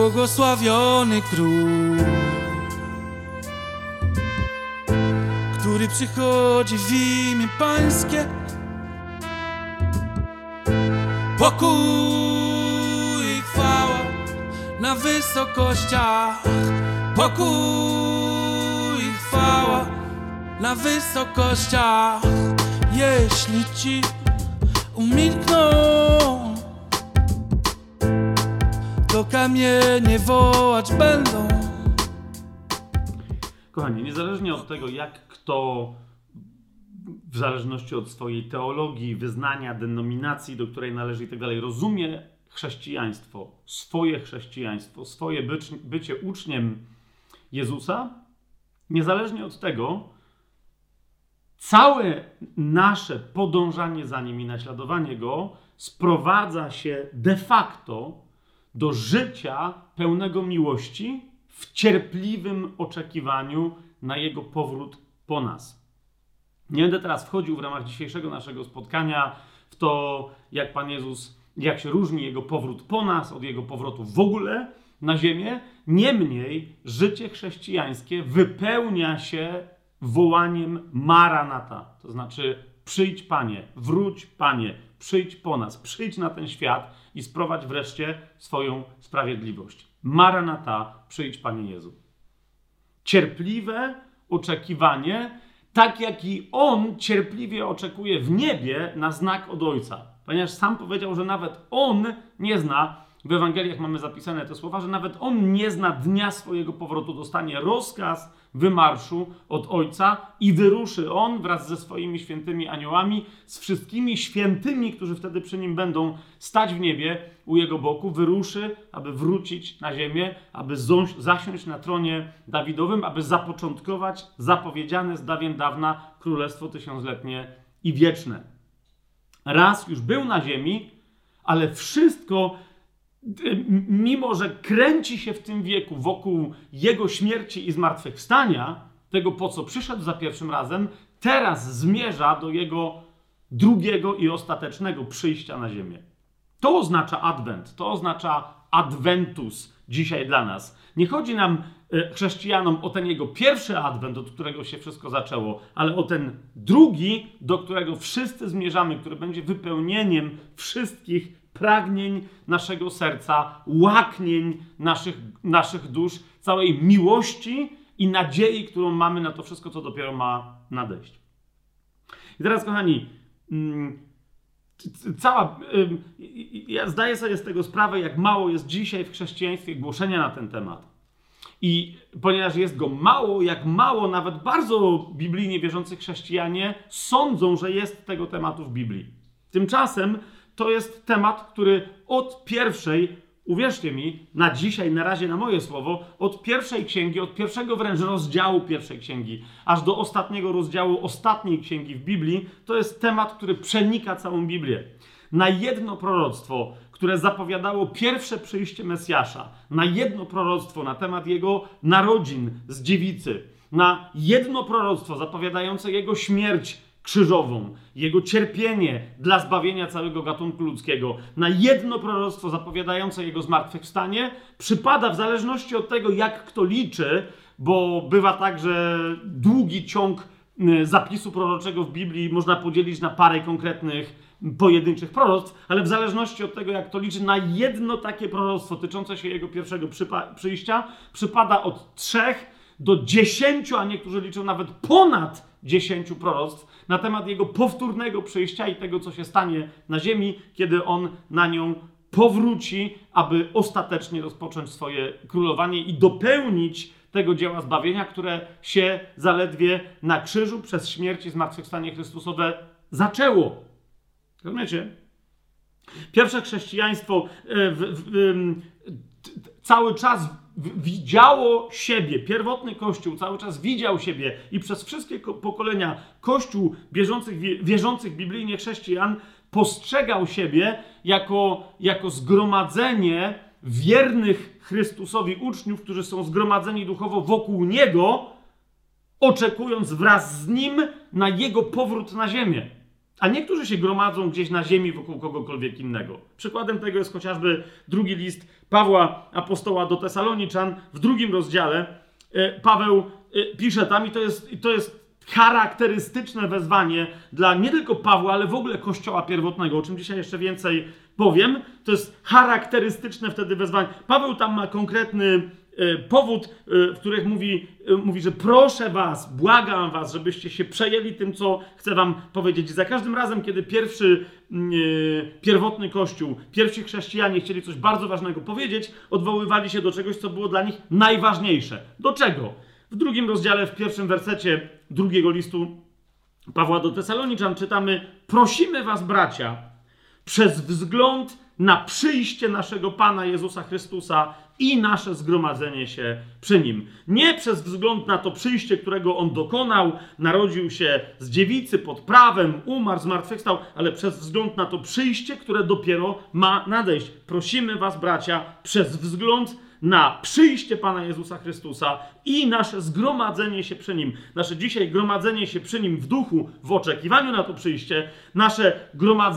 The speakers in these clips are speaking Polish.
Błogosławiony król, który przychodzi w imię Pańskie. Pokój i chwała na wysokościach. Pokój i chwała na wysokościach. Jeśli ci umilkną, to kamienie wołać będą. Kochani, niezależnie od tego, jak kto w zależności od swojej teologii, wyznania, denominacji, do której należy i tak dalej, rozumie chrześcijaństwo, swoje chrześcijaństwo, swoje bycie, bycie uczniem Jezusa, niezależnie od tego, całe nasze podążanie za nim i naśladowanie go sprowadza się de facto do życia pełnego miłości w cierpliwym oczekiwaniu na jego powrót po nas. Nie będę teraz wchodził w ramach dzisiejszego naszego spotkania w to, jak Pan Jezus, jak się różni jego powrót po nas od jego powrotu w ogóle na ziemię. Niemniej życie chrześcijańskie wypełnia się wołaniem Maranata, to znaczy przyjdź Panie, wróć Panie, przyjdź po nas, przyjdź na ten świat i sprowadź wreszcie swoją sprawiedliwość. Maranata, przyjdź Panie Jezu. Cierpliwe oczekiwanie, tak jak i On cierpliwie oczekuje w niebie na znak od Ojca. Ponieważ sam powiedział, że nawet On nie zna, w Ewangeliach mamy zapisane te słowa, że nawet On nie zna dnia swojego powrotu, dostanie rozkaz wymarszu od Ojca i wyruszy On wraz ze swoimi świętymi aniołami, z wszystkimi świętymi, którzy wtedy przy Nim będą stać w niebie u Jego boku, wyruszy, aby wrócić na ziemię, aby zasiąść na tronie Dawidowym, aby zapoczątkować zapowiedziane z dawien dawna Królestwo Tysiącletnie i Wieczne. Raz już był na ziemi, ale wszystko mimo że kręci się w tym wieku wokół jego śmierci i zmartwychwstania, tego po co przyszedł za pierwszym razem, teraz zmierza do jego drugiego i ostatecznego przyjścia na ziemię. To oznacza adwent, to oznacza adventus dzisiaj dla nas. Nie chodzi nam, e, chrześcijanom, o ten jego pierwszy adwent, od którego się wszystko zaczęło, ale o ten drugi, do którego wszyscy zmierzamy, który będzie wypełnieniem wszystkich pragnień naszego serca, łaknień naszych, naszych dusz, całej miłości i nadziei, którą mamy na to wszystko, co dopiero ma nadejść. I teraz, kochani, mm, cała. Ja zdaję sobie z tego sprawę, jak mało jest dzisiaj w chrześcijaństwie głoszenia na ten temat. I ponieważ jest go mało, jak mało nawet bardzo biblijnie wierzący chrześcijanie sądzą, że jest tego tematu w Biblii. Tymczasem to jest temat, który od pierwszej, uwierzcie mi, na dzisiaj, na razie na moje słowo, od pierwszej księgi, od pierwszego wręcz rozdziału pierwszej księgi, aż do ostatniego rozdziału ostatniej księgi w Biblii, to jest temat, który przenika całą Biblię. Na jedno proroctwo, które zapowiadało pierwsze przyjście Mesjasza, na jedno proroctwo na temat jego narodzin z dziewicy, na jedno proroctwo zapowiadające jego śmierć krzyżową, jego cierpienie dla zbawienia całego gatunku ludzkiego, na jedno proroctwo zapowiadające jego zmartwychwstanie, przypada w zależności od tego, jak kto liczy, bo bywa tak, że długi ciąg y, zapisu proroczego w Biblii można podzielić na parę konkretnych pojedynczych proroctw, ale w zależności od tego, jak to liczy, na jedno takie proroctwo tyczące się jego pierwszego przyjścia przypada od trzech do dziesięciu, a niektórzy liczą nawet ponad dziesięciu proroctw na temat jego powtórnego przyjścia i tego, co się stanie na ziemi, kiedy on na nią powróci, aby ostatecznie rozpocząć swoje królowanie i dopełnić tego dzieła zbawienia, które się zaledwie na krzyżu przez śmierć i zmartwychwstanie Chrystusowe zaczęło. Rozumiecie? Pierwsze chrześcijaństwo e, w, w, w, cały czas widziało siebie, pierwotny Kościół cały czas widział siebie i przez wszystkie pokolenia Kościół wierzących, wierzących biblijnie chrześcijan postrzegał siebie jako, jako zgromadzenie wiernych Chrystusowi uczniów, którzy są zgromadzeni duchowo wokół Niego, oczekując wraz z Nim na Jego powrót na ziemię. A niektórzy się gromadzą gdzieś na ziemi wokół kogokolwiek innego. Przykładem tego jest chociażby drugi list Pawła apostoła do Tesaloniczan w drugim rozdziale. E, Paweł e, pisze tam i to jest, to jest charakterystyczne wezwanie dla nie tylko Pawła, ale w ogóle Kościoła pierwotnego, o czym dzisiaj jeszcze więcej powiem. To jest charakterystyczne wtedy wezwanie. Paweł tam ma konkretny powód, e, w których mówi, e, mówi, że proszę was, błagam was, żebyście się przejęli tym, co chcę wam powiedzieć. Za każdym razem, kiedy pierwszy mm, pierwotny kościół, pierwsi chrześcijanie chcieli coś bardzo ważnego powiedzieć, odwoływali się do czegoś, co było dla nich najważniejsze. Do czego? W drugim rozdziale, w pierwszym wersecie drugiego listu Pawła do Tesaloniczan czytamy: Prosimy was, bracia, przez wzgląd na przyjście naszego Pana Jezusa Chrystusa i nasze zgromadzenie się przy nim. Nie przez wzgląd na to przyjście, którego on dokonał, narodził się z dziewicy pod prawem, umarł, zmartwychwstał, ale przez wzgląd na to przyjście, które dopiero ma nadejść. Prosimy Was, bracia, przez wzgląd na przyjście Pana Jezusa Chrystusa i nasze zgromadzenie się przy Nim. Nasze dzisiaj gromadzenie się przy Nim w duchu, w oczekiwaniu na to przyjście, nasze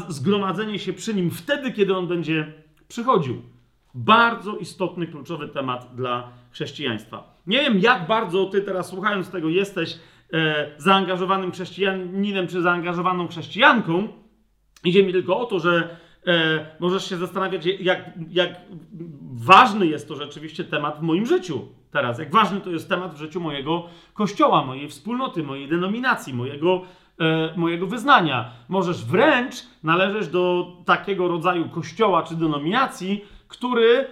zgromadzenie się przy Nim wtedy, kiedy On będzie przychodził. Bardzo istotny, kluczowy temat dla chrześcijaństwa. Nie wiem, jak bardzo ty teraz słuchając tego jesteś e, zaangażowanym chrześcijaninem czy zaangażowaną chrześcijanką. Idzie mi tylko o to, że e, możesz się zastanawiać, jak, jak ważny jest to rzeczywiście temat w moim życiu teraz. Jak ważny to jest temat w życiu mojego kościoła, mojej wspólnoty, mojej denominacji, mojego, e, mojego wyznania. Możesz wręcz należeć do takiego rodzaju kościoła czy denominacji, który e,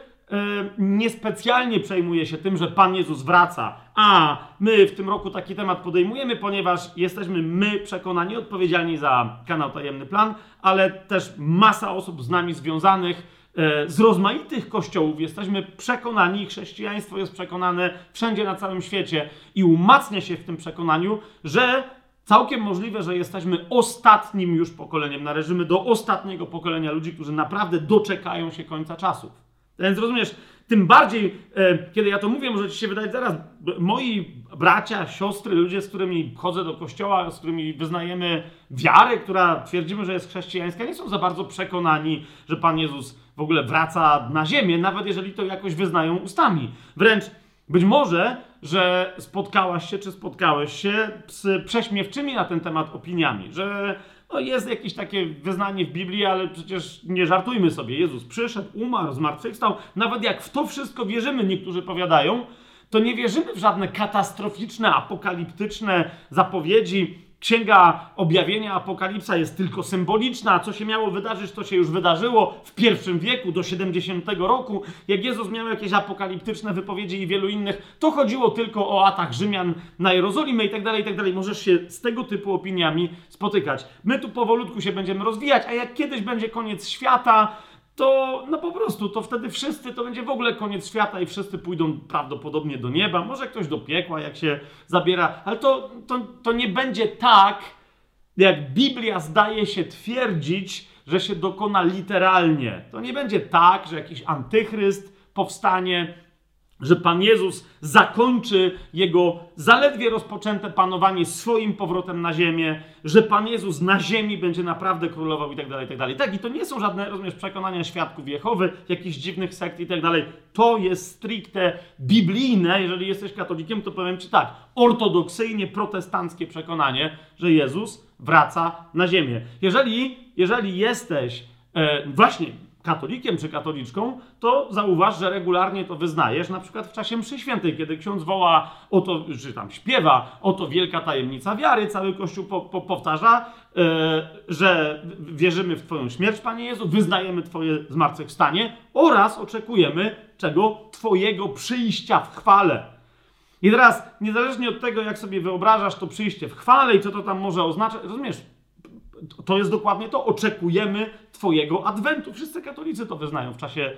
niespecjalnie przejmuje się tym, że Pan Jezus wraca. A my w tym roku taki temat podejmujemy, ponieważ jesteśmy my przekonani, odpowiedzialni za kanał Tajemny Plan, ale też masa osób z nami związanych e, z rozmaitych kościołów. Jesteśmy przekonani, chrześcijaństwo jest przekonane wszędzie na całym świecie i umacnia się w tym przekonaniu, że Całkiem możliwe, że jesteśmy ostatnim już pokoleniem, należymy do ostatniego pokolenia ludzi, którzy naprawdę doczekają się końca czasów. Więc rozumiesz, tym bardziej, e, kiedy ja to mówię, może ci się wydać zaraz, moi bracia, siostry, ludzie, z którymi chodzę do kościoła, z którymi wyznajemy wiarę, która twierdzimy, że jest chrześcijańska, nie są za bardzo przekonani, że Pan Jezus w ogóle wraca na ziemię, nawet jeżeli to jakoś wyznają ustami. Wręcz być może, że spotkałaś się, czy spotkałeś się z prześmiewczymi na ten temat opiniami, że no jest jakieś takie wyznanie w Biblii, ale przecież nie żartujmy sobie. Jezus przyszedł, umarł, zmartwychwstał. Nawet jak w to wszystko wierzymy, niektórzy powiadają, to nie wierzymy w żadne katastroficzne, apokaliptyczne zapowiedzi, Księga Objawienia Apokalipsa jest tylko symboliczna, a co się miało wydarzyć, to się już wydarzyło w pierwszym wieku, do 70 roku. Jak Jezus miał jakieś apokaliptyczne wypowiedzi i wielu innych, to chodziło tylko o atak Rzymian na Jerozolimę i tak dalej, i tak dalej. Możesz się z tego typu opiniami spotykać. My tu powolutku się będziemy rozwijać, a jak kiedyś będzie koniec świata, to no po prostu, to wtedy wszyscy, to będzie w ogóle koniec świata i wszyscy pójdą prawdopodobnie do nieba, może ktoś do piekła, jak się zabiera, ale to, to, to nie będzie tak, jak Biblia zdaje się twierdzić, że się dokona literalnie. To nie będzie tak, że jakiś antychryst powstanie, że Pan Jezus zakończy jego zaledwie rozpoczęte panowanie swoim powrotem na ziemię, że Pan Jezus na ziemi będzie naprawdę królował i tak dalej, i tak dalej. Tak, i to nie są żadne, rozumiesz, przekonania świadków Jehowy, jakichś dziwnych sekt i tak dalej. To jest stricte biblijne, jeżeli jesteś katolikiem, to powiem Ci tak, ortodoksyjnie protestanckie przekonanie, że Jezus wraca na ziemię. Jeżeli, jeżeli jesteś e, właśnie katolikiem czy katoliczką, to zauważ, że regularnie to wyznajesz, na przykład w czasie mszy świętej, kiedy ksiądz woła, oto, czy tam śpiewa, oto wielka tajemnica wiary, cały Kościół po, po, powtarza, yy, że wierzymy w Twoją śmierć, Panie Jezu, wyznajemy Twoje zmartwychwstanie oraz oczekujemy czego? Twojego przyjścia w chwale. I teraz, niezależnie od tego, jak sobie wyobrażasz to przyjście w chwale i co to tam może oznaczać, rozumiesz, to jest dokładnie to. Oczekujemy Twojego adwentu. Wszyscy katolicy to wyznają w czasie,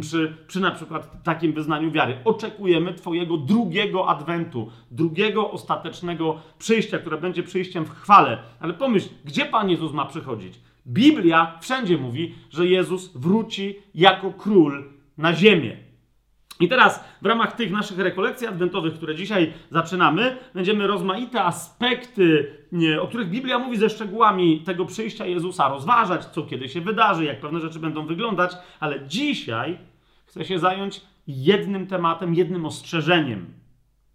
przy, przy na przykład takim wyznaniu wiary. Oczekujemy Twojego drugiego adwentu, drugiego ostatecznego przyjścia, które będzie przyjściem w chwale. Ale pomyśl, gdzie Pan Jezus ma przychodzić? Biblia wszędzie mówi, że Jezus wróci jako król na ziemię. I teraz w ramach tych naszych rekolekcji adwentowych, które dzisiaj zaczynamy, będziemy rozmaite aspekty, o których Biblia mówi ze szczegółami tego przyjścia Jezusa, rozważać, co kiedy się wydarzy, jak pewne rzeczy będą wyglądać, ale dzisiaj chcę się zająć jednym tematem, jednym ostrzeżeniem,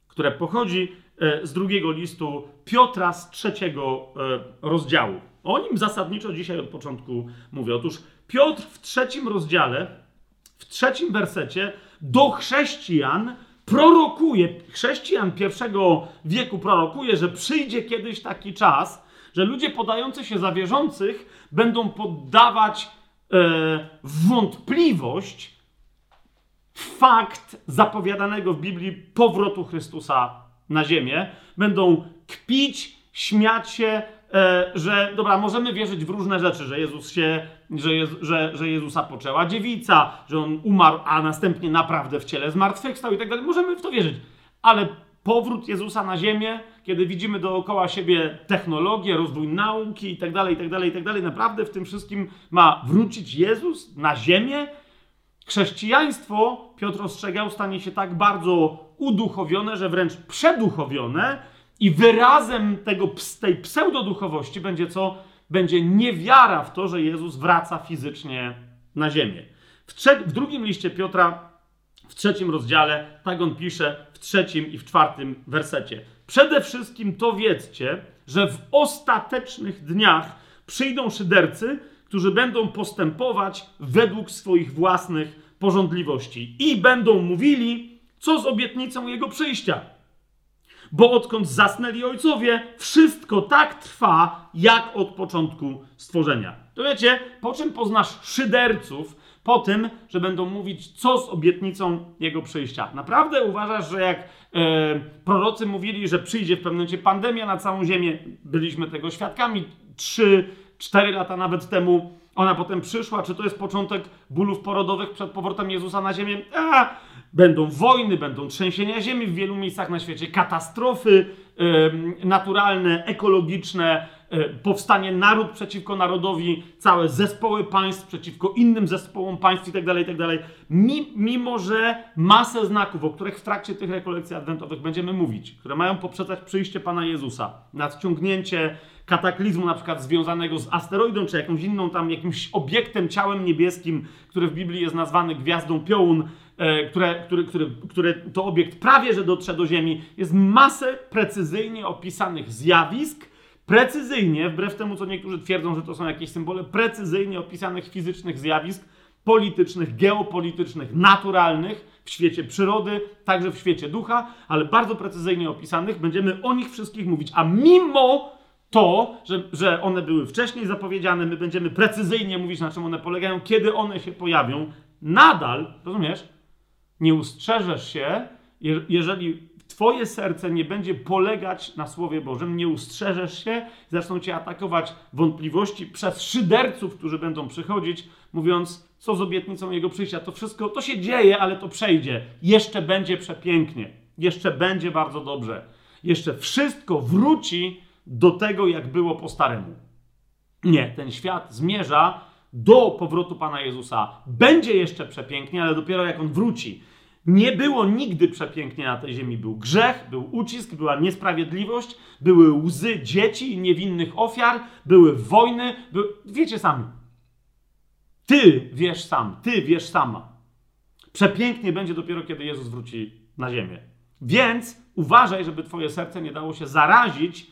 które pochodzi e, z drugiego listu Piotra z trzeciego e, rozdziału. O nim zasadniczo dzisiaj od początku mówię. Otóż Piotr w trzecim rozdziale, w trzecim wersecie do chrześcijan prorokuje, chrześcijan pierwszego wieku prorokuje, że przyjdzie kiedyś taki czas, że ludzie podający się za wierzących będą poddawać e, wątpliwość fakt zapowiadanego w Biblii powrotu Chrystusa na ziemię. Będą kpić, śmiać się, że dobra, możemy wierzyć w różne rzeczy, że Jezus się, że, Jezu, że, że Jezusa poczęła dziewica, że on umarł, a następnie naprawdę w ciele zmartwychwstał i tak dalej. Możemy w to wierzyć. Ale powrót Jezusa na ziemię, kiedy widzimy dookoła siebie technologię, rozwój nauki i tak dalej, i tak dalej, i tak dalej, naprawdę w tym wszystkim ma wrócić Jezus na ziemię? Chrześcijaństwo, Piotr ostrzegał, stanie się tak bardzo uduchowione, że wręcz przeduchowione, i wyrazem tego, tej pseudoduchowości będzie co? Będzie niewiara w to, że Jezus wraca fizycznie na ziemię. W, trze- w drugim liście Piotra, w trzecim rozdziale, tak on pisze w trzecim i w czwartym wersecie. Przede wszystkim to wiedzcie, że w ostatecznych dniach przyjdą szydercy, którzy będą postępować według swoich własnych porządliwości i będą mówili, co z obietnicą jego przyjścia bo odkąd zasnęli ojcowie, wszystko tak trwa, jak od początku stworzenia. To wiecie, po czym poznasz szyderców? Po tym, że będą mówić, co z obietnicą jego przyjścia. Naprawdę uważasz, że jak e, prorocy mówili, że przyjdzie w pewnym momencie pandemia na całą Ziemię, byliśmy tego świadkami 3, 4 lata nawet temu, ona potem przyszła, czy to jest początek bólów porodowych przed powrotem Jezusa na ziemię? A, będą wojny, będą trzęsienia ziemi w wielu miejscach na świecie, katastrofy naturalne, ekologiczne, y, powstanie naród przeciwko narodowi, całe zespoły państw przeciwko innym zespołom państw itd., tak itd. Tak mimo, że masę znaków, o których w trakcie tych rekolekcji adwentowych będziemy mówić, które mają poprzedzać przyjście Pana Jezusa, nadciągnięcie kataklizmu na przykład związanego z asteroidą, czy jakąś inną tam, jakimś obiektem, ciałem niebieskim, który w Biblii jest nazwany gwiazdą Piołun, e, które, który, który, który to obiekt prawie, że dotrze do Ziemi. Jest masę precyzyjnie opisanych zjawisk, precyzyjnie, wbrew temu, co niektórzy twierdzą, że to są jakieś symbole, precyzyjnie opisanych fizycznych zjawisk, politycznych, geopolitycznych, naturalnych w świecie przyrody, także w świecie ducha, ale bardzo precyzyjnie opisanych. Będziemy o nich wszystkich mówić, a mimo to, że, że one były wcześniej zapowiedziane, my będziemy precyzyjnie mówić, na czym one polegają, kiedy one się pojawią, nadal, rozumiesz, nie ustrzeżesz się, jeżeli Twoje serce nie będzie polegać na Słowie Bożym, nie ustrzeżesz się, zaczną Cię atakować wątpliwości przez szyderców, którzy będą przychodzić, mówiąc, co z obietnicą Jego przyjścia. To wszystko, to się dzieje, ale to przejdzie. Jeszcze będzie przepięknie. Jeszcze będzie bardzo dobrze. Jeszcze wszystko wróci do tego, jak było po staremu. Nie, ten świat zmierza do powrotu Pana Jezusa. Będzie jeszcze przepięknie, ale dopiero jak On wróci. Nie było nigdy przepięknie na tej ziemi. Był grzech, był ucisk, była niesprawiedliwość, były łzy dzieci i niewinnych ofiar, były wojny. By... Wiecie sami. Ty wiesz sam, ty wiesz sama. Przepięknie będzie dopiero, kiedy Jezus wróci na ziemię. Więc uważaj, żeby twoje serce nie dało się zarazić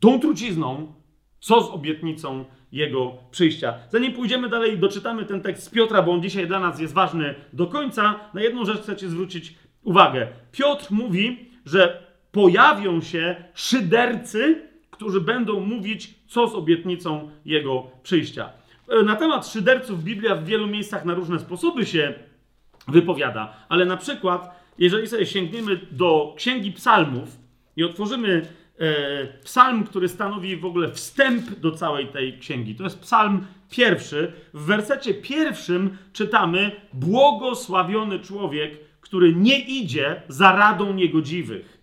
tą trucizną, co z obietnicą jego przyjścia. Zanim pójdziemy dalej, doczytamy ten tekst z Piotra, bo on dzisiaj dla nas jest ważny do końca. Na jedną rzecz chcecie zwrócić uwagę. Piotr mówi, że pojawią się szydercy, którzy będą mówić, co z obietnicą jego przyjścia. E, na temat szyderców Biblia w wielu miejscach na różne sposoby się wypowiada, ale na przykład, jeżeli sobie sięgniemy do Księgi Psalmów i otworzymy psalm, który stanowi w ogóle wstęp do całej tej księgi. To jest psalm pierwszy. W wersecie pierwszym czytamy: Błogosławiony człowiek, który nie idzie za radą niegodziwych,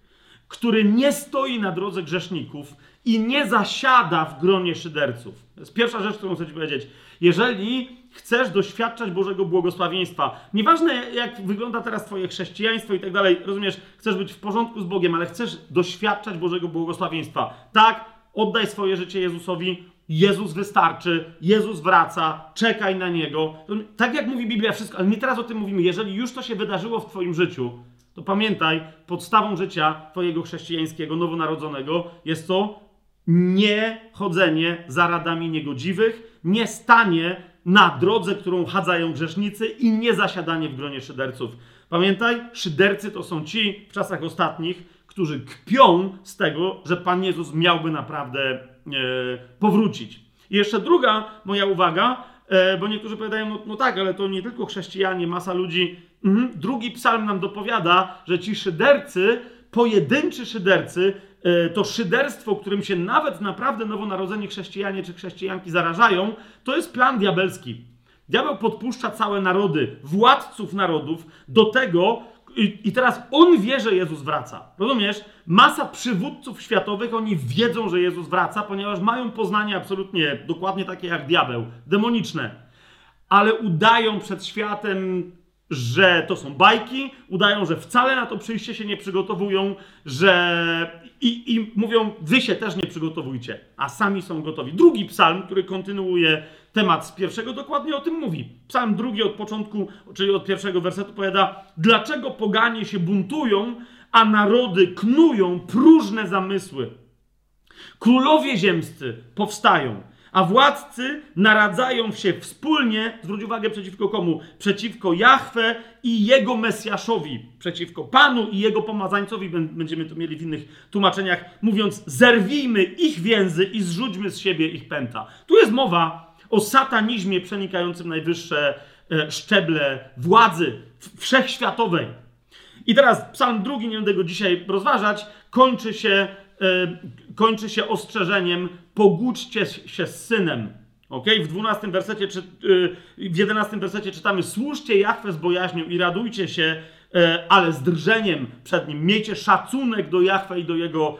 który nie stoi na drodze grzeszników i nie zasiada w gronie szyderców. To jest pierwsza rzecz, którą chcę Ci powiedzieć. Jeżeli chcesz doświadczać Bożego błogosławieństwa, nieważne jak wygląda teraz Twoje chrześcijaństwo i tak dalej, rozumiesz, chcesz być w porządku z Bogiem, ale chcesz doświadczać Bożego błogosławieństwa. Tak, oddaj swoje życie Jezusowi, Jezus wystarczy, Jezus wraca, czekaj na Niego. Tak jak mówi Biblia, wszystko, ale nie teraz o tym mówimy. Jeżeli już to się wydarzyło w Twoim życiu, to pamiętaj, podstawą życia Twojego chrześcijańskiego, nowonarodzonego jest to nie chodzenie za radami niegodziwych, nie stanie na drodze, którą chadzają grzesznicy i nie zasiadanie w gronie szyderców. Pamiętaj, szydercy to są ci w czasach ostatnich, którzy kpią z tego, że Pan Jezus miałby naprawdę e, powrócić. I jeszcze druga moja uwaga, e, bo niektórzy powiadają, no, no, tak, ale to nie tylko chrześcijanie, masa ludzi. Mhm. Drugi psalm nam dopowiada, że ci szydercy, pojedynczy szydercy, to szyderstwo, którym się nawet naprawdę nowonarodzeni chrześcijanie czy chrześcijanki zarażają, to jest plan diabelski. Diabeł podpuszcza całe narody, władców narodów do tego, i, I, teraz on wie, że Jezus wraca. Rozumiesz? Masa przywódców światowych, oni wiedzą, że Jezus wraca, ponieważ mają poznanie absolutnie dokładnie takie jak diabeł, demoniczne. Ale udają przed światem, że to są bajki, udają, że wcale na to przyjście się nie przygotowują, że. I, i mówią, wy się też nie przygotowujcie, a sami są gotowi. Drugi psalm, który kontynuuje temat z pierwszego dokładnie o tym mówi. Psalm drugi od początku, czyli od pierwszego wersetu powiada, dlaczego poganie się buntują, a narody knują próżne zamysły. Królowie ziemscy powstają, a władcy naradzają się wspólnie, zwróć uwagę przeciwko komu? Przeciwko Jahwe i jego Mesjaszowi, przeciwko Panu i jego pomazańcowi, będziemy to mieli w innych tłumaczeniach, mówiąc, zerwijmy ich więzy i zrzućmy z siebie ich pęta. Tu jest mowa o satanizmie przenikającym najwyższe e, szczeble władzy wszechświatowej. I teraz psalm drugi, nie będę go dzisiaj rozważać, kończy się, kończy się ostrzeżeniem pogódźcie się z synem. Okay? W 12 wersecie, czy, e, w 11 wersecie czytamy służcie Jachwę z bojaźnią i radujcie się, ale z drżeniem przed nim. Miejcie szacunek do Jachwę i do jego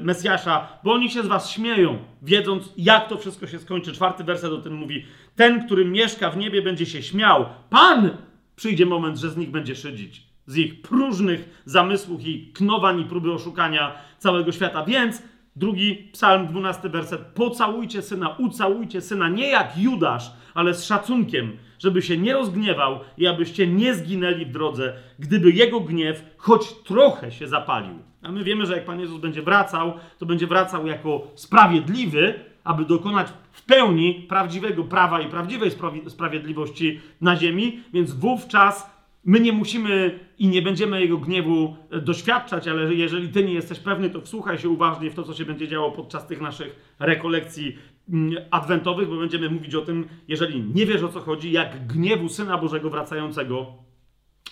Mesjasza, bo oni się z was śmieją, wiedząc, jak to wszystko się skończy. Czwarty werset o tym mówi. Ten, który mieszka w niebie, będzie się śmiał. Pan przyjdzie moment, że z nich będzie szydzić. Z ich próżnych zamysłów i knowań i próby oszukania całego świata. Więc drugi psalm, dwunasty werset. Pocałujcie syna, ucałujcie syna, nie jak Judasz, ale z szacunkiem, żeby się nie rozgniewał i abyście nie zginęli w drodze, gdyby jego gniew choć trochę się zapalił. A my wiemy, że jak Pan Jezus będzie wracał, to będzie wracał jako sprawiedliwy, aby dokonać w pełni prawdziwego prawa i prawdziwej sprawiedliwości na ziemi, więc wówczas my nie musimy i nie będziemy jego gniewu e, doświadczać, ale jeżeli ty nie jesteś pewny, to wsłuchaj się uważnie w to, co się będzie działo podczas tych naszych rekolekcji mm, adwentowych, bo będziemy mówić o tym, jeżeli nie wiesz o co chodzi, jak gniewu Syna Bożego wracającego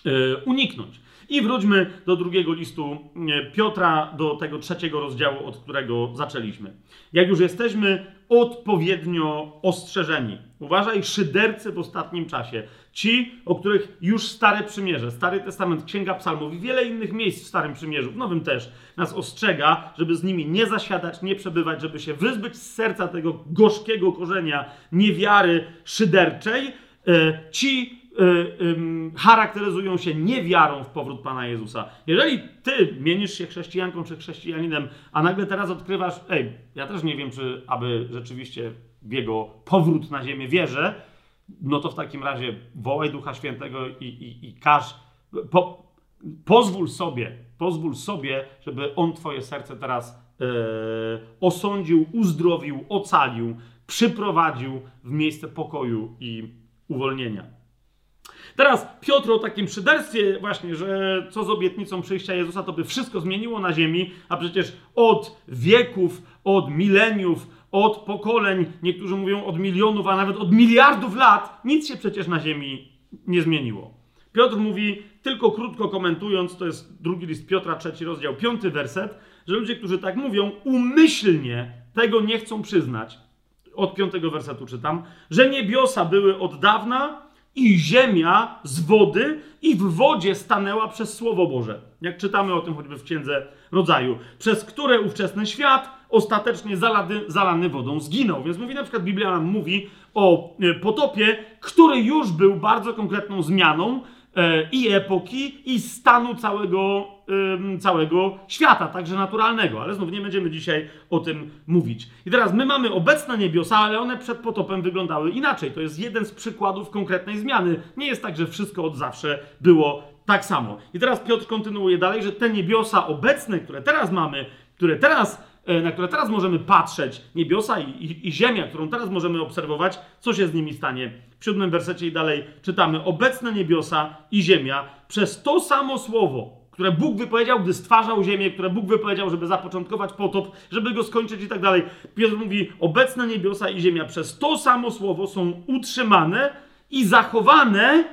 yy, uniknąć. I wróćmy do drugiego listu Piotra, do tego trzeciego rozdziału, od którego zaczęliśmy. Jak już jesteśmy odpowiednio ostrzeżeni, uważaj, szydercy w ostatnim czasie, ci, o których już Stare Przymierze, Stary Testament, Księga Psalmów i wiele innych miejsc w Starym Przymierzu, w Nowym też, nas ostrzega, żeby z nimi nie zasiadać, nie przebywać, żeby się wyzbyć z serca tego gorzkiego korzenia niewiary szyderczej. E, ci charakteryzują się niewiarą w powrót Pana Jezusa. Jeżeli ty mienisz się chrześcijanką czy chrześcijaninem, a nagle teraz odkrywasz, ej, ja też nie wiem, czy aby rzeczywiście w jego powrót na ziemię wierzę, no to w takim razie wołaj Ducha Świętego i, i, i każ, po, pozwól sobie, pozwól sobie, żeby On twoje serce teraz e, osądził, uzdrowił, ocalił, przyprowadził w miejsce pokoju i uwolnienia. Teraz Piotr o takim szyderstwie właśnie, że co z obietnicą przyjścia Jezusa, to by wszystko zmieniło na ziemi, a przecież od wieków, od mileniów, od pokoleń, niektórzy mówią od milionów, a nawet od miliardów lat, nic się przecież na ziemi nie zmieniło. Piotr mówi, tylko krótko komentując, to jest drugi list Piotra, trzeci rozdział, piąty werset, że ludzie, którzy tak mówią, umyślnie tego nie chcą przyznać. Od piątego wersetu czytam, że niebiosa były od dawna i ziemia z wody i w wodzie stanęła przez Słowo Boże. Jak czytamy o tym choćby w Księdze Rodzaju, przez które ówczesny świat ostatecznie zalany, zalany wodą zginął. Więc mówi na przykład Biblia nam mówi o e, potopie, który już był bardzo konkretną zmianą i epoki, i stanu całego, całego świata, także naturalnego. Ale znów nie będziemy dzisiaj o tym mówić. I teraz my mamy obecne niebiosa, ale one przed potopem wyglądały inaczej. To jest jeden z przykładów konkretnej zmiany. Nie jest tak, że wszystko od zawsze było tak samo. I teraz Piotr kontynuuje dalej, że te niebiosa obecne, które teraz mamy, które teraz E, na które teraz możemy patrzeć, niebiosa i, i, i, ziemia, którą teraz możemy obserwować, co się z nimi stanie. W siódmym wersecie i dalej czytamy: Obecne niebiosa i ziemia przez to samo słowo, które Bóg wypowiedział, gdy stwarzał ziemię, które Bóg wypowiedział, żeby zapoczątkować potop, żeby go skończyć i tak dalej. Piotr mówi: Obecne niebiosa i ziemia przez to samo słowo są utrzymane i zachowane.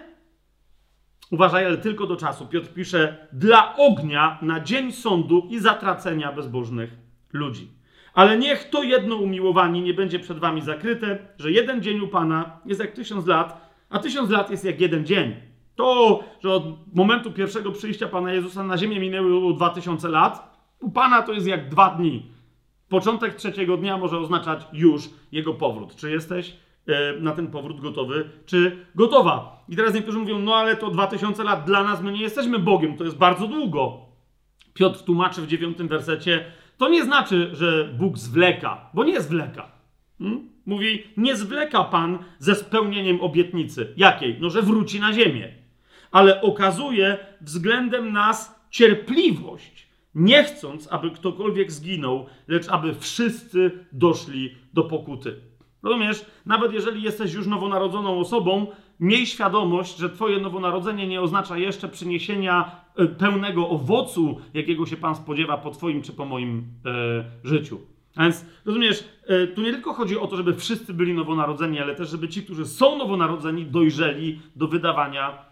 Uważaj, ale tylko do czasu. Piotr pisze: dla ognia na dzień sądu i zatracenia bezbożnych ludzi. Ale niech to jedno umiłowanie nie będzie przed wami zakryte, że jeden dzień u Pana jest jak tysiąc lat, a tysiąc lat jest jak jeden dzień. To, że od momentu pierwszego przyjścia Pana Jezusa na ziemię minęło dwa tysiące lat, u Pana to jest jak dwa dni. Początek trzeciego dnia może oznaczać już Jego powrót. Czy jesteś e, na ten powrót gotowy, czy gotowa? I teraz niektórzy mówią, no ale to dwa tysiące lat dla nas, my nie jesteśmy Bogiem, to jest bardzo długo. Piotr tłumaczy w dziewiątym wersecie, to nie znaczy, że Bóg zwleka, bo nie zwleka. Hmm? Mówi, nie zwleka Pan ze spełnieniem obietnicy. Jakiej? No, że wróci na ziemię. Ale okazuje względem nas cierpliwość, nie chcąc, aby ktokolwiek zginął, lecz aby wszyscy doszli do pokuty. Rozumiesz? Nawet jeżeli jesteś już nowonarodzoną osobą, miej świadomość, że Twoje nowonarodzenie nie oznacza jeszcze przyniesienia e, pełnego owocu, jakiego się Pan spodziewa po Twoim czy po moim e, życiu. A więc rozumiesz, e, tu nie tylko chodzi o to, żeby wszyscy byli nowonarodzeni, ale też, żeby ci, którzy są nowonarodzeni, dojrzeli do wydawania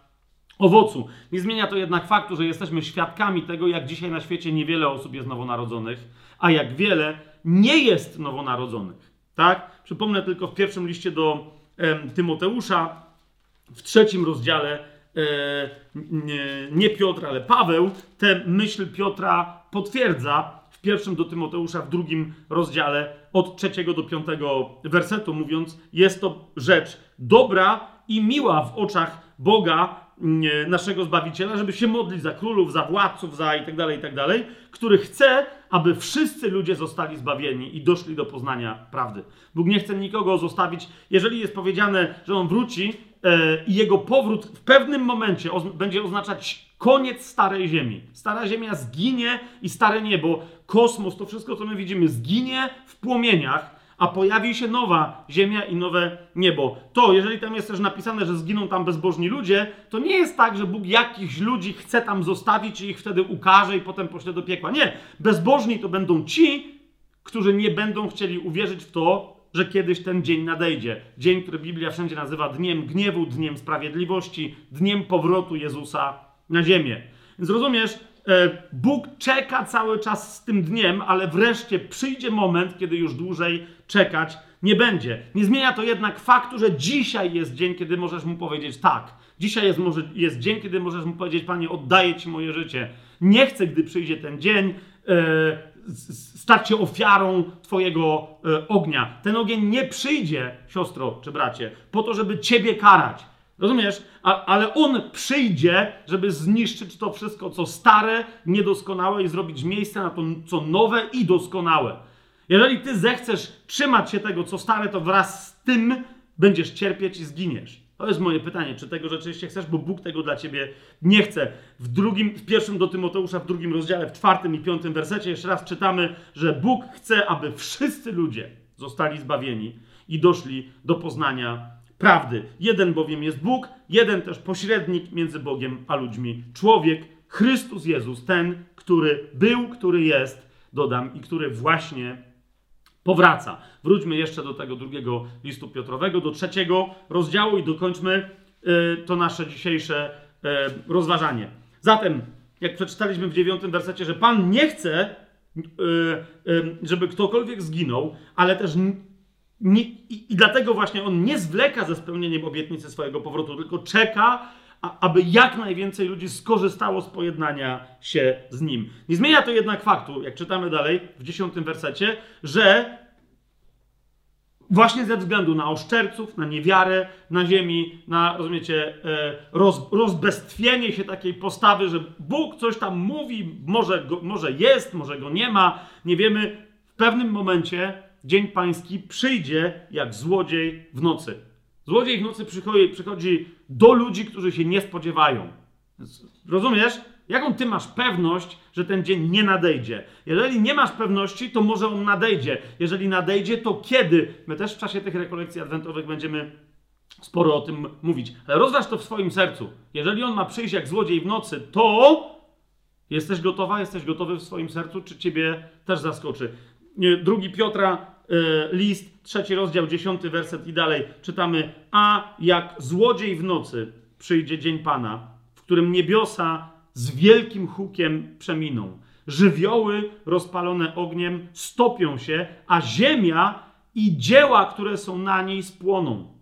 owocu. Nie zmienia to jednak faktu, że jesteśmy świadkami tego, jak dzisiaj na świecie niewiele osób jest nowonarodzonych, a jak wiele nie jest nowonarodzonych. Tak? Przypomnę tylko w pierwszym liście do Tymoteusza, w trzecim rozdziale e, nie, nie Piotr, ale Paweł tę myśl Piotra potwierdza. W pierwszym do Tymoteusza, w drugim rozdziale od trzeciego do piątego wersetu, mówiąc, jest to rzecz dobra i miła w oczach Boga, naszego Zbawiciela, żeby się modlić za królów, za władców, za i tak dalej, i tak który chce, aby wszyscy ludzie zostali zbawieni i doszli do poznania prawdy. Bóg nie chce nikogo zostawić. Jeżeli jest powiedziane, że On wróci e, i Jego powrót w pewnym momencie będzie oznaczać koniec starej ziemi. Stara ziemia zginie i stare niebo, kosmos, to wszystko, co my widzimy, zginie w płomieniach, a pojawi się nowa ziemia i nowe niebo. To, jeżeli tam jest też napisane, że zginą tam bezbożni ludzie, to nie jest tak, że Bóg jakichś ludzi chce tam zostawić i ich wtedy ukaże i potem pośle do piekła. Nie. Bezbożni to będą ci, którzy nie będą chcieli uwierzyć w to, że kiedyś ten dzień nadejdzie. Dzień, który Biblia wszędzie nazywa dniem gniewu, dniem sprawiedliwości, dniem powrotu Jezusa na ziemię. Więc rozumiesz, Bóg czeka cały czas z tym dniem, ale wreszcie przyjdzie moment, kiedy już dłużej czekać nie będzie. Nie zmienia to jednak faktu, że dzisiaj jest dzień, kiedy możesz mu powiedzieć tak. Dzisiaj jest, może, jest dzień, kiedy możesz mu powiedzieć, Panie, oddaję Ci moje życie. Nie chcę, gdy przyjdzie ten dzień, e, stać się ofiarą Twojego e, ognia. Ten ogień nie przyjdzie, siostro czy bracie, po to, żeby Ciebie karać Rozumiesz? A, ale on przyjdzie, żeby zniszczyć to wszystko, co stare, niedoskonałe i zrobić miejsce na to, co nowe i doskonałe. Jeżeli ty zechcesz trzymać się tego, co stare, to wraz z tym będziesz cierpieć i zginiesz. To jest moje pytanie, czy tego rzeczywiście chcesz, bo Bóg tego dla ciebie nie chce. W drugim, w pierwszym do Tymoteusza, w drugim rozdziale, w czwartym i piątym wersecie jeszcze raz czytamy, że Bóg chce, aby wszyscy ludzie zostali zbawieni i doszli do poznania prawdy. Jeden bowiem jest Bóg, jeden też pośrednik między Bogiem a ludźmi. Człowiek, Chrystus Jezus, ten, który był, który jest, dodam, i który właśnie powraca. Wróćmy jeszcze do tego drugiego listu Piotrowego, do trzeciego rozdziału i dokończmy y, to nasze dzisiejsze y, rozważanie. Zatem, jak przeczytaliśmy w dziewiątym wersecie, że Pan nie chce, y, żeby ktokolwiek zginął, ale też nie, i, I dlatego właśnie on nie zwleka ze spełnieniem obietnicy swojego powrotu, tylko czeka, a, aby jak najwięcej ludzi skorzystało z pojednania się z nim. Nie zmienia to jednak faktu, jak czytamy dalej w dziesiątym wersecie, że właśnie ze względu na oszczerców, na niewiarę na ziemi, na, rozumiecie, e, roz, rozbestwienie się takiej postawy, że Bóg coś tam mówi, może, go, może jest, może go nie ma, nie wiemy. W pewnym momencie dzień pański przyjdzie jak złodziej w nocy. Złodziej w nocy przychodzi, przychodzi do ludzi, którzy się nie spodziewają. Rozumiesz? Jaką ty masz pewność, że ten dzień nie nadejdzie? Jeżeli nie masz pewności, to może on nadejdzie. Jeżeli nadejdzie, to kiedy? My też w czasie tych rekolekcji adwentowych będziemy sporo o tym mówić. Ale rozważ to w swoim sercu. Jeżeli on ma przyjść jak złodziej w nocy, to jesteś gotowa? Jesteś gotowy w swoim sercu? Czy ciebie też zaskoczy? Drugi Piotra, y, list, trzeci rozdział, dziesiąty werset i dalej czytamy. A jak złodziej w nocy przyjdzie dzień Pana, w którym niebiosa z wielkim hukiem przeminą. Żywioły rozpalone ogniem stopią się, a ziemia i dzieła, które są na niej, spłoną.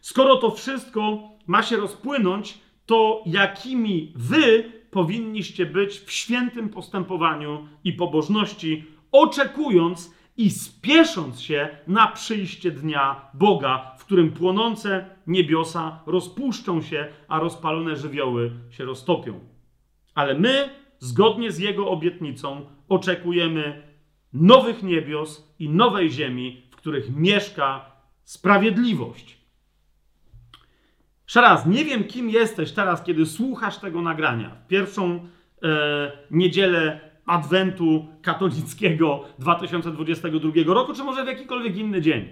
Skoro to wszystko ma się rozpłynąć, to jakimi wy powinniście być w świętym postępowaniu i pobożności, oczekując i spiesząc się na przyjście dnia Boga, w którym płonące niebiosa rozpuszczą się, a rozpalone żywioły się roztopią. Ale my, zgodnie z Jego obietnicą, oczekujemy nowych niebios i nowej ziemi, w których mieszka sprawiedliwość. Jeszcze raz, nie wiem, kim jesteś teraz, kiedy słuchasz tego nagrania. W pierwszą e, niedzielę Adwentu katolickiego 2022 roku, czy może w jakikolwiek inny dzień.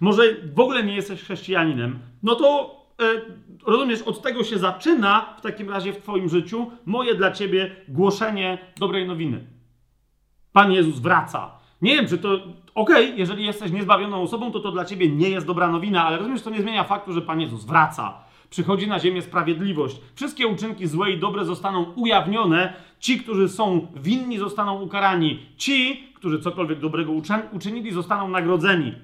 Może w ogóle nie jesteś chrześcijaninem. No to E, rozumiesz, od tego się zaczyna w takim razie w Twoim życiu moje dla Ciebie głoszenie dobrej nowiny. Pan Jezus wraca. Nie wiem, czy to. Okej, okay, jeżeli jesteś niezbawioną osobą, to to dla Ciebie nie jest dobra nowina, ale rozumiesz, to nie zmienia faktu, że Pan Jezus wraca. Przychodzi na ziemię sprawiedliwość. Wszystkie uczynki złe i dobre zostaną ujawnione. Ci, którzy są winni, zostaną ukarani. Ci, którzy cokolwiek dobrego uczynili, zostaną nagrodzeni.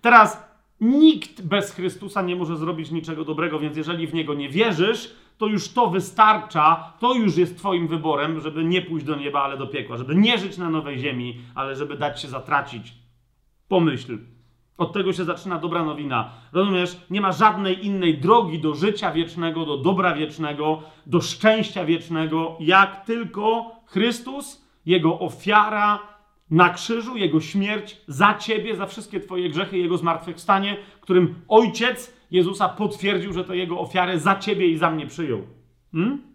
Teraz Nikt bez Chrystusa nie może zrobić niczego dobrego, więc jeżeli w Niego nie wierzysz, to już to wystarcza, to już jest Twoim wyborem, żeby nie pójść do nieba, ale do piekła, żeby nie żyć na nowej ziemi, ale żeby dać się zatracić. Pomyśl. Od tego się zaczyna dobra nowina. Rozumiesz? Nie ma żadnej innej drogi do życia wiecznego, do dobra wiecznego, do szczęścia wiecznego, jak tylko Chrystus, Jego ofiara, na krzyżu, Jego śmierć za Ciebie, za wszystkie Twoje grzechy, Jego zmartwychwstanie, którym Ojciec Jezusa potwierdził, że to Jego ofiarę za Ciebie i za mnie przyjął. Hmm?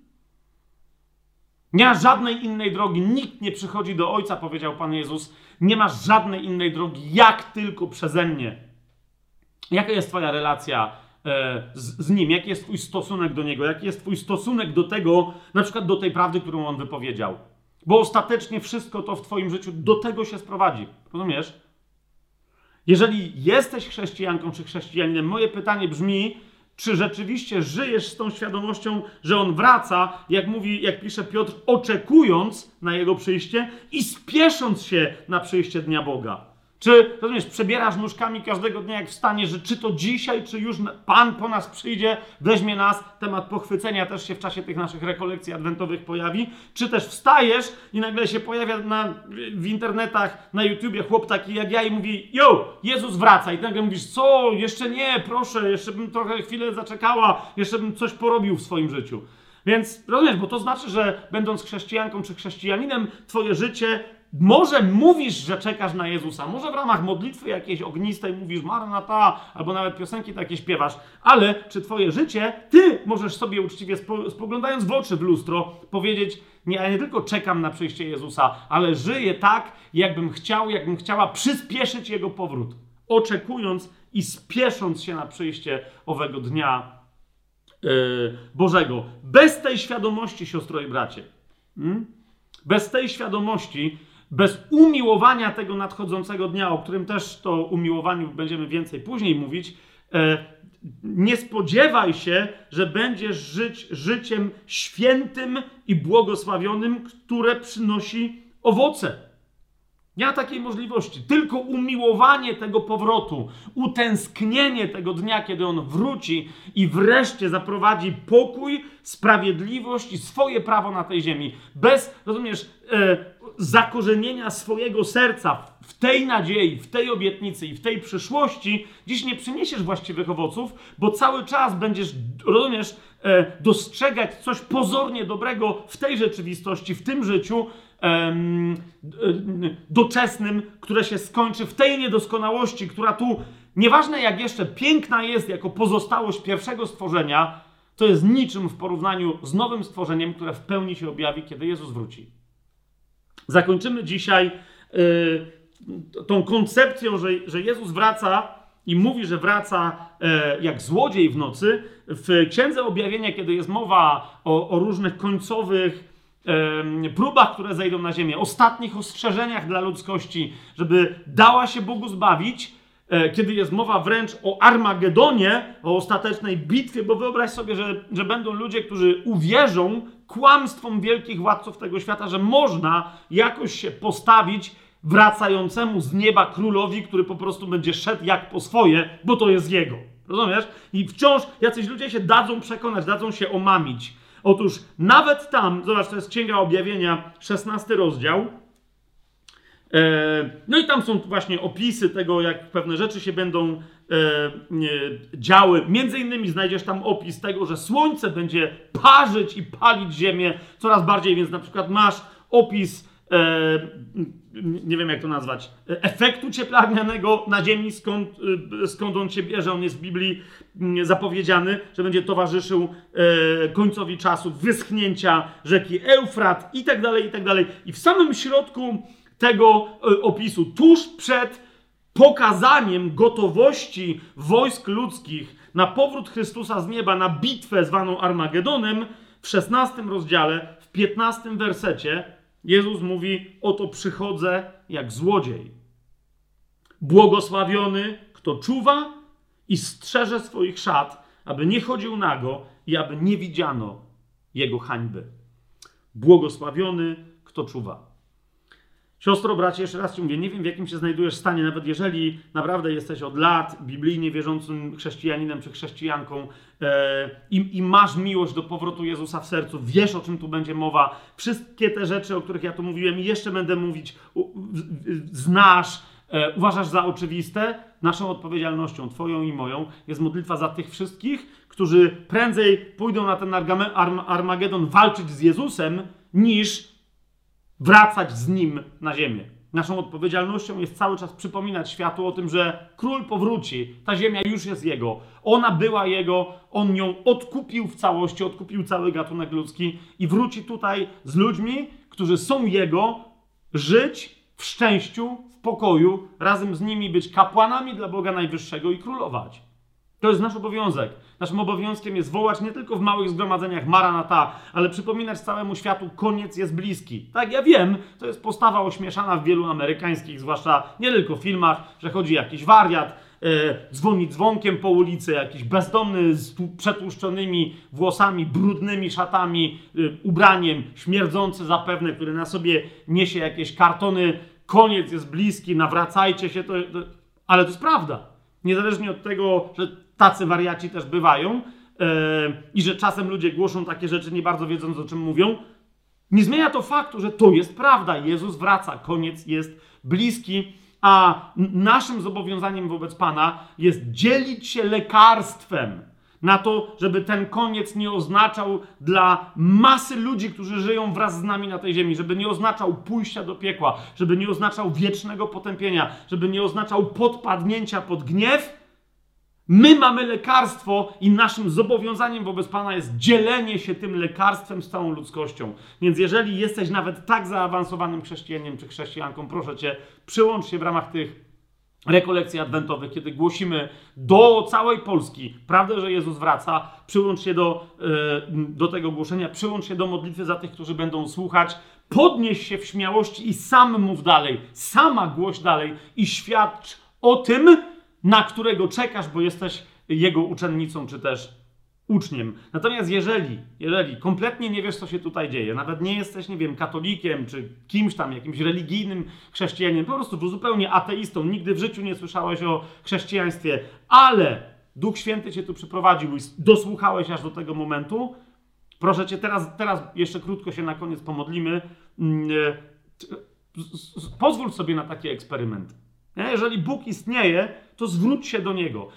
Nie ma żadnej innej drogi. Nikt nie przychodzi do Ojca, powiedział Pan Jezus. Nie ma żadnej innej drogi, jak tylko przeze mnie. Jaka jest Twoja relacja e, z, z, Nim? Jaki jest Twój stosunek do Niego? Jaki jest Twój stosunek do tego, na przykład do tej prawdy, którą On wypowiedział? Bo ostatecznie wszystko to w Twoim życiu do tego się sprowadzi. Rozumiesz? Jeżeli jesteś chrześcijanką czy chrześcijaninem, moje pytanie brzmi, czy rzeczywiście żyjesz z tą świadomością, że on wraca, jak mówi, jak pisze Piotr, oczekując na jego przyjście i spiesząc się na przyjście dnia Boga? Czy, rozumiesz, przebierasz nóżkami każdego dnia, jak wstanie, że czy to dzisiaj, czy już Pan po nas przyjdzie, weźmie nas, temat pochwycenia też się w czasie tych naszych rekolekcji adwentowych pojawi, czy też wstajesz i nagle się pojawia na, w internetach, na YouTubie chłop taki jak ja i mówi, yo, Jezus wraca. I nagle mówisz, co, jeszcze nie, proszę, jeszcze bym trochę chwilę zaczekała, jeszcze bym coś porobił w swoim życiu. Więc rozumiesz, bo to znaczy, że będąc chrześcijanką czy chrześcijaninem, twoje życie może mówisz, że czekasz na Jezusa, może w ramach modlitwy jakiejś ognistej mówisz Maranata, albo nawet piosenki takie śpiewasz, ale czy twoje życie, ty możesz sobie uczciwie spoglądając w oczy w lustro powiedzieć, nie, ja nie tylko czekam na przyjście Jezusa, ale żyję tak, jakbym chciał, jakbym chciała przyspieszyć Jego powrót, oczekując i spiesząc się na przyjście owego dnia Bożego. Bez tej świadomości, siostro i bracie, hmm? bez tej świadomości bez umiłowania tego nadchodzącego dnia, o którym też to umiłowaniu będziemy więcej później mówić, e, nie spodziewaj się, że będziesz żyć życiem świętym i błogosławionym, które przynosi owoce. Nie ma takiej możliwości. Tylko umiłowanie tego powrotu, utęsknienie tego dnia, kiedy on wróci i wreszcie zaprowadzi pokój, sprawiedliwość i swoje prawo na tej ziemi. Bez, rozumiesz, e, zakorzenienia swojego serca w tej nadziei, w tej obietnicy i w tej przyszłości, dziś nie przyniesiesz właściwych owoców, bo cały czas będziesz, rozumiesz, e, dostrzegać coś pozornie dobrego w tej rzeczywistości, w tym życiu, doczesnym, które się skończy w tej niedoskonałości, która tu, nieważne jak jeszcze piękna jest jako pozostałość pierwszego stworzenia, to jest niczym w porównaniu z nowym stworzeniem, które w pełni się objawi, kiedy Jezus wróci. Zakończymy dzisiaj yy, tą koncepcją, że, że Jezus wraca i mówi, że wraca e, jak złodziej w nocy. W Księdze Objawienia, kiedy jest mowa o, o różnych końcowych próbach, które zejdą na ziemię, ostatnich ostrzeżeniach dla ludzkości, żeby dała się Bogu zbawić, e, kiedy jest mowa wręcz o Armagedonie, o ostatecznej bitwie, bo wyobraź sobie, że, że będą ludzie, którzy uwierzą kłamstwom wielkich władców tego świata, że można jakoś się postawić wracającemu z nieba królowi, który po prostu będzie szedł jak po swoje, bo to jest jego. Rozumiesz? I wciąż jacyś ludzie się dadzą przekonać, dadzą się omamić. Otóż nawet tam, zobacz, to jest Księga Objawienia, 16 rozdział. E, no i tam są właśnie opisy tego, jak pewne rzeczy się będą e, działy. Między innymi znajdziesz tam opis tego, że słońce będzie parzyć i palić ziemię coraz bardziej, więc na przykład masz opis E, nie wiem jak to nazwać, efektu cieplarnianego na Ziemi, skąd, e, skąd on się bierze, on jest w Biblii mm, zapowiedziany, że będzie towarzyszył e, końcowi czasów, wyschnięcia rzeki Eufrat i tak dalej, i tak dalej. I w samym środku tego opisu, tuż przed pokazaniem gotowości wojsk ludzkich na powrót Chrystusa z nieba, na bitwę zwaną Armagedonem, w 16 rozdziale, w 15 wersecie, Jezus mówi: Oto przychodzę jak złodziej. Błogosławiony, kto czuwa i strzeże swoich szat, aby nie chodził nago i aby nie widziano jego hańby. Błogosławiony, kto czuwa. Siostro, bracie, jeszcze raz ci mówię, nie wiem w jakim się znajdujesz stanie, nawet jeżeli naprawdę jesteś od lat biblijnie wierzącym chrześcijaninem czy chrześcijanką e, i, i, masz miłość do powrotu Jezusa w sercu, wiesz o czym tu będzie mowa, wszystkie te rzeczy, o których ja tu mówiłem i jeszcze będę mówić, u, znasz, e, uważasz za oczywiste, naszą odpowiedzialnością, twoją i moją, jest modlitwa za tych wszystkich, którzy prędzej pójdą na ten Armagedon walczyć z Jezusem, niż wracać z nim na ziemię. Naszą odpowiedzialnością jest cały czas przypominać światu o tym, że król powróci, ta ziemia już jest jego, ona była jego, on ją odkupił w całości, odkupił cały gatunek ludzki i wróci tutaj z ludźmi, którzy są jego, żyć w szczęściu, w pokoju, razem z nimi być kapłanami dla Boga Najwyższego i królować. To jest nasz obowiązek. Naszym obowiązkiem jest wołać nie tylko w małych zgromadzeniach Maranata, ale przypominać całemu światu, koniec jest bliski. Tak, ja wiem, to jest postawa ośmieszana w wielu amerykańskich, zwłaszcza nie tylko filmach, że chodzi jakiś wariat, e, dzwoni dzwonkiem po ulicy, jakiś bezdomny z przetłuszczonymi włosami, brudnymi szatami, e, ubraniem, śmierdzący zapewne, który na sobie niesie jakieś kartony, koniec jest bliski, nawracajcie się, to, to... ale to jest prawda. Niezależnie od tego, że tacy wariaci też bywają yy, i że czasem ludzie głoszą takie rzeczy, nie bardzo wiedząc o czym mówią, nie zmienia to faktu, że to jest prawda. Jezus wraca, koniec jest bliski, a naszym zobowiązaniem wobec Pana jest dzielić się lekarstwem na to, żeby ten koniec nie oznaczał dla masy ludzi, którzy żyją wraz z nami na tej ziemi, żeby nie oznaczał pójścia do piekła, żeby nie oznaczał wiecznego potępienia, żeby nie oznaczał podpadnięcia pod gniew, My mamy lekarstwo i naszym zobowiązaniem wobec Pana jest dzielenie się tym lekarstwem z całą ludzkością. Więc jeżeli jesteś nawet tak zaawansowanym chrześcijaniem czy chrześcijanką, proszę Cię, przyłącz się w ramach tych rekolekcji adwentowych, kiedy głosimy do całej Polski prawdę, że Jezus wraca, przyłącz się do, e, do tego głoszenia, przyłącz się do modlitwy za tych, którzy będą słuchać, podnieś się w śmiałości i sam mów dalej, sama głoś dalej i świadcz o tym, na którego czekasz, bo jesteś jego uczennicą, czy też uczniem. Natomiast jeżeli, jeżeli kompletnie nie wiesz, co się tutaj dzieje, nawet nie jesteś, nie wiem, katolikiem, czy kimś tam, jakimś religijnym chrześcijaninem, po prostu zupełnie ateistą, nigdy w życiu nie słyszałeś o chrześcijaństwie, ale Duch Święty cię tu przyprowadził i dosłuchałeś aż do tego momentu, proszę cię, teraz, teraz jeszcze krótko się na koniec pomodlimy. Mm, e, pozwól sobie na taki eksperyment. Jeżeli Bóg istnieje, to zwróć się do Niego.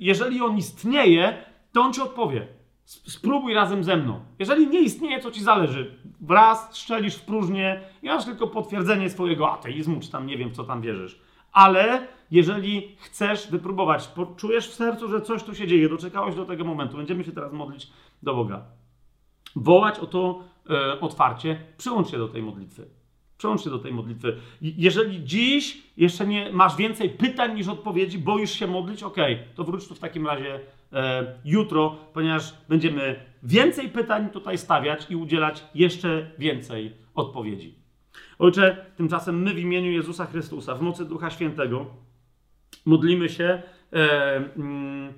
jeżeli On istnieje, to On ci odpowie. Spróbuj razem ze mną. Jeżeli nie istnieje, co ci zależy. Wraz strzelisz w próżnię i masz tylko potwierdzenie swojego ateizmu, czy tam nie wiem, co tam wierzysz. Ale jeżeli chcesz wypróbować, poczujesz w sercu, że coś tu się dzieje, doczekałeś do tego momentu, będziemy się teraz modlić do Boga. Wołać o to e, otwarcie, przyłącz się do tej modlitwy. Przyłącz się do tej modlitwy. Jeżeli dziś jeszcze nie masz więcej pytań niż odpowiedzi, boisz się modlić, ok, to wróć tu w takim razie e, jutro, ponieważ będziemy więcej pytań tutaj stawiać i udzielać jeszcze więcej odpowiedzi. Ojcze, tymczasem my w imieniu Jezusa Chrystusa, w mocy Ducha Świętego, modlimy się e, mm,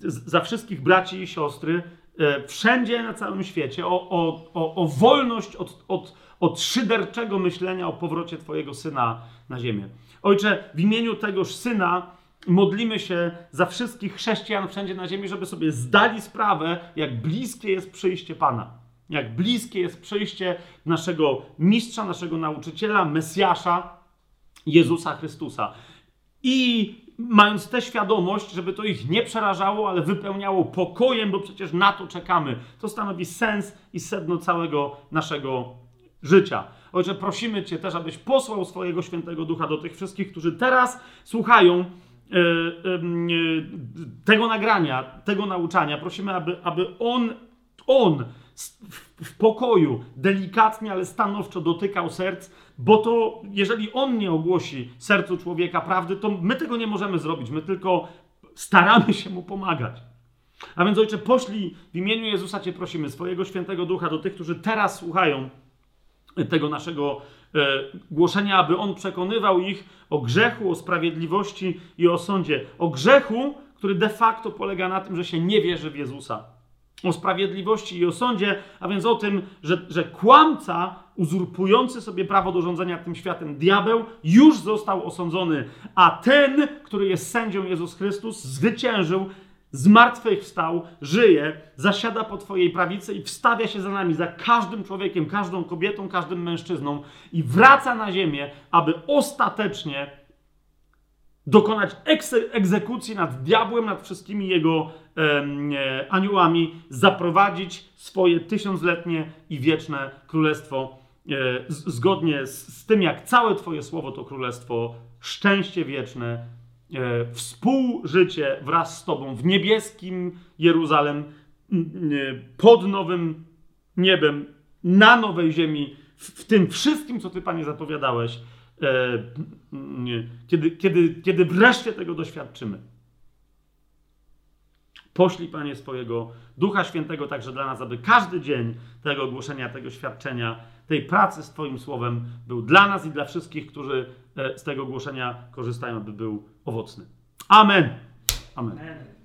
za wszystkich braci i siostry e, wszędzie na całym świecie o, o, o, o wolność od, od, od szyderczego myślenia o powrocie Twojego Syna na ziemię. Ojcze, w imieniu tegoż Syna modlimy się za wszystkich chrześcijan wszędzie na ziemi, żeby sobie zdali sprawę, jak bliskie jest przyjście Pana. Jak bliskie jest przyjście naszego mistrza, naszego nauczyciela, Mesjasza, Jezusa Chrystusa. I mając tę świadomość, żeby to ich nie przerażało, ale wypełniało pokojem, bo przecież na to czekamy. To stanowi sens i sedno całego naszego życia. Ojcze, prosimy Cię też, abyś posłał swojego świętego ducha do tych wszystkich, którzy teraz słuchają E, e, tego nagrania, tego nauczania, prosimy, aby, aby on, on w pokoju, delikatnie, ale stanowczo dotykał serc, bo to, jeżeli on nie ogłosi sercu człowieka prawdy, to my tego nie możemy zrobić. My tylko staramy się mu pomagać. A więc, ojcze, poślij w imieniu Jezusa Cię prosimy, swojego świętego ducha do tych, którzy teraz słuchają tego naszego E, głoszenia, aby on przekonywał ich o grzechu, o sprawiedliwości i o sądzie. O grzechu, który de facto polega na tym, że się nie wierzy w Jezusa. O sprawiedliwości i o sądzie, a więc o tym, że, że kłamca uzurpujący sobie prawo do rządzenia tym światem, diabeł, już został osądzony, a ten, który jest sędzią Jezus Chrystus, zwyciężył zmartwychwstał, żyje, zasiada po Twojej prawicy i wstawia się za nami, za każdym człowiekiem, każdą kobietą, każdym mężczyzną i wraca na ziemię, aby ostatecznie dokonać egzekucji nad diabłem, nad wszystkimi jego aniołami, zaprowadzić swoje tysiącletnie i wieczne królestwo e, zgodnie z, z tym, jak całe Twoje słowo to królestwo, szczęście wieczne, współżycie wraz z Tobą w niebieskim Jeruzalem, e, pod nowym niebem, na nowej ziemi, w, tym wszystkim, co Ty, Panie, zapowiadałeś, e, kiedy, kiedy, kiedy wreszcie tego doświadczymy. Poślij, Panie, swojego Ducha Świętego także dla nas, aby każdy dzień tego ogłoszenia, tego świadczenia, tej pracy z Twoim Słowem był dla nas i dla wszystkich, którzy e, z tego ogłoszenia korzystają, aby był owocny. Amen. Amen. Amen.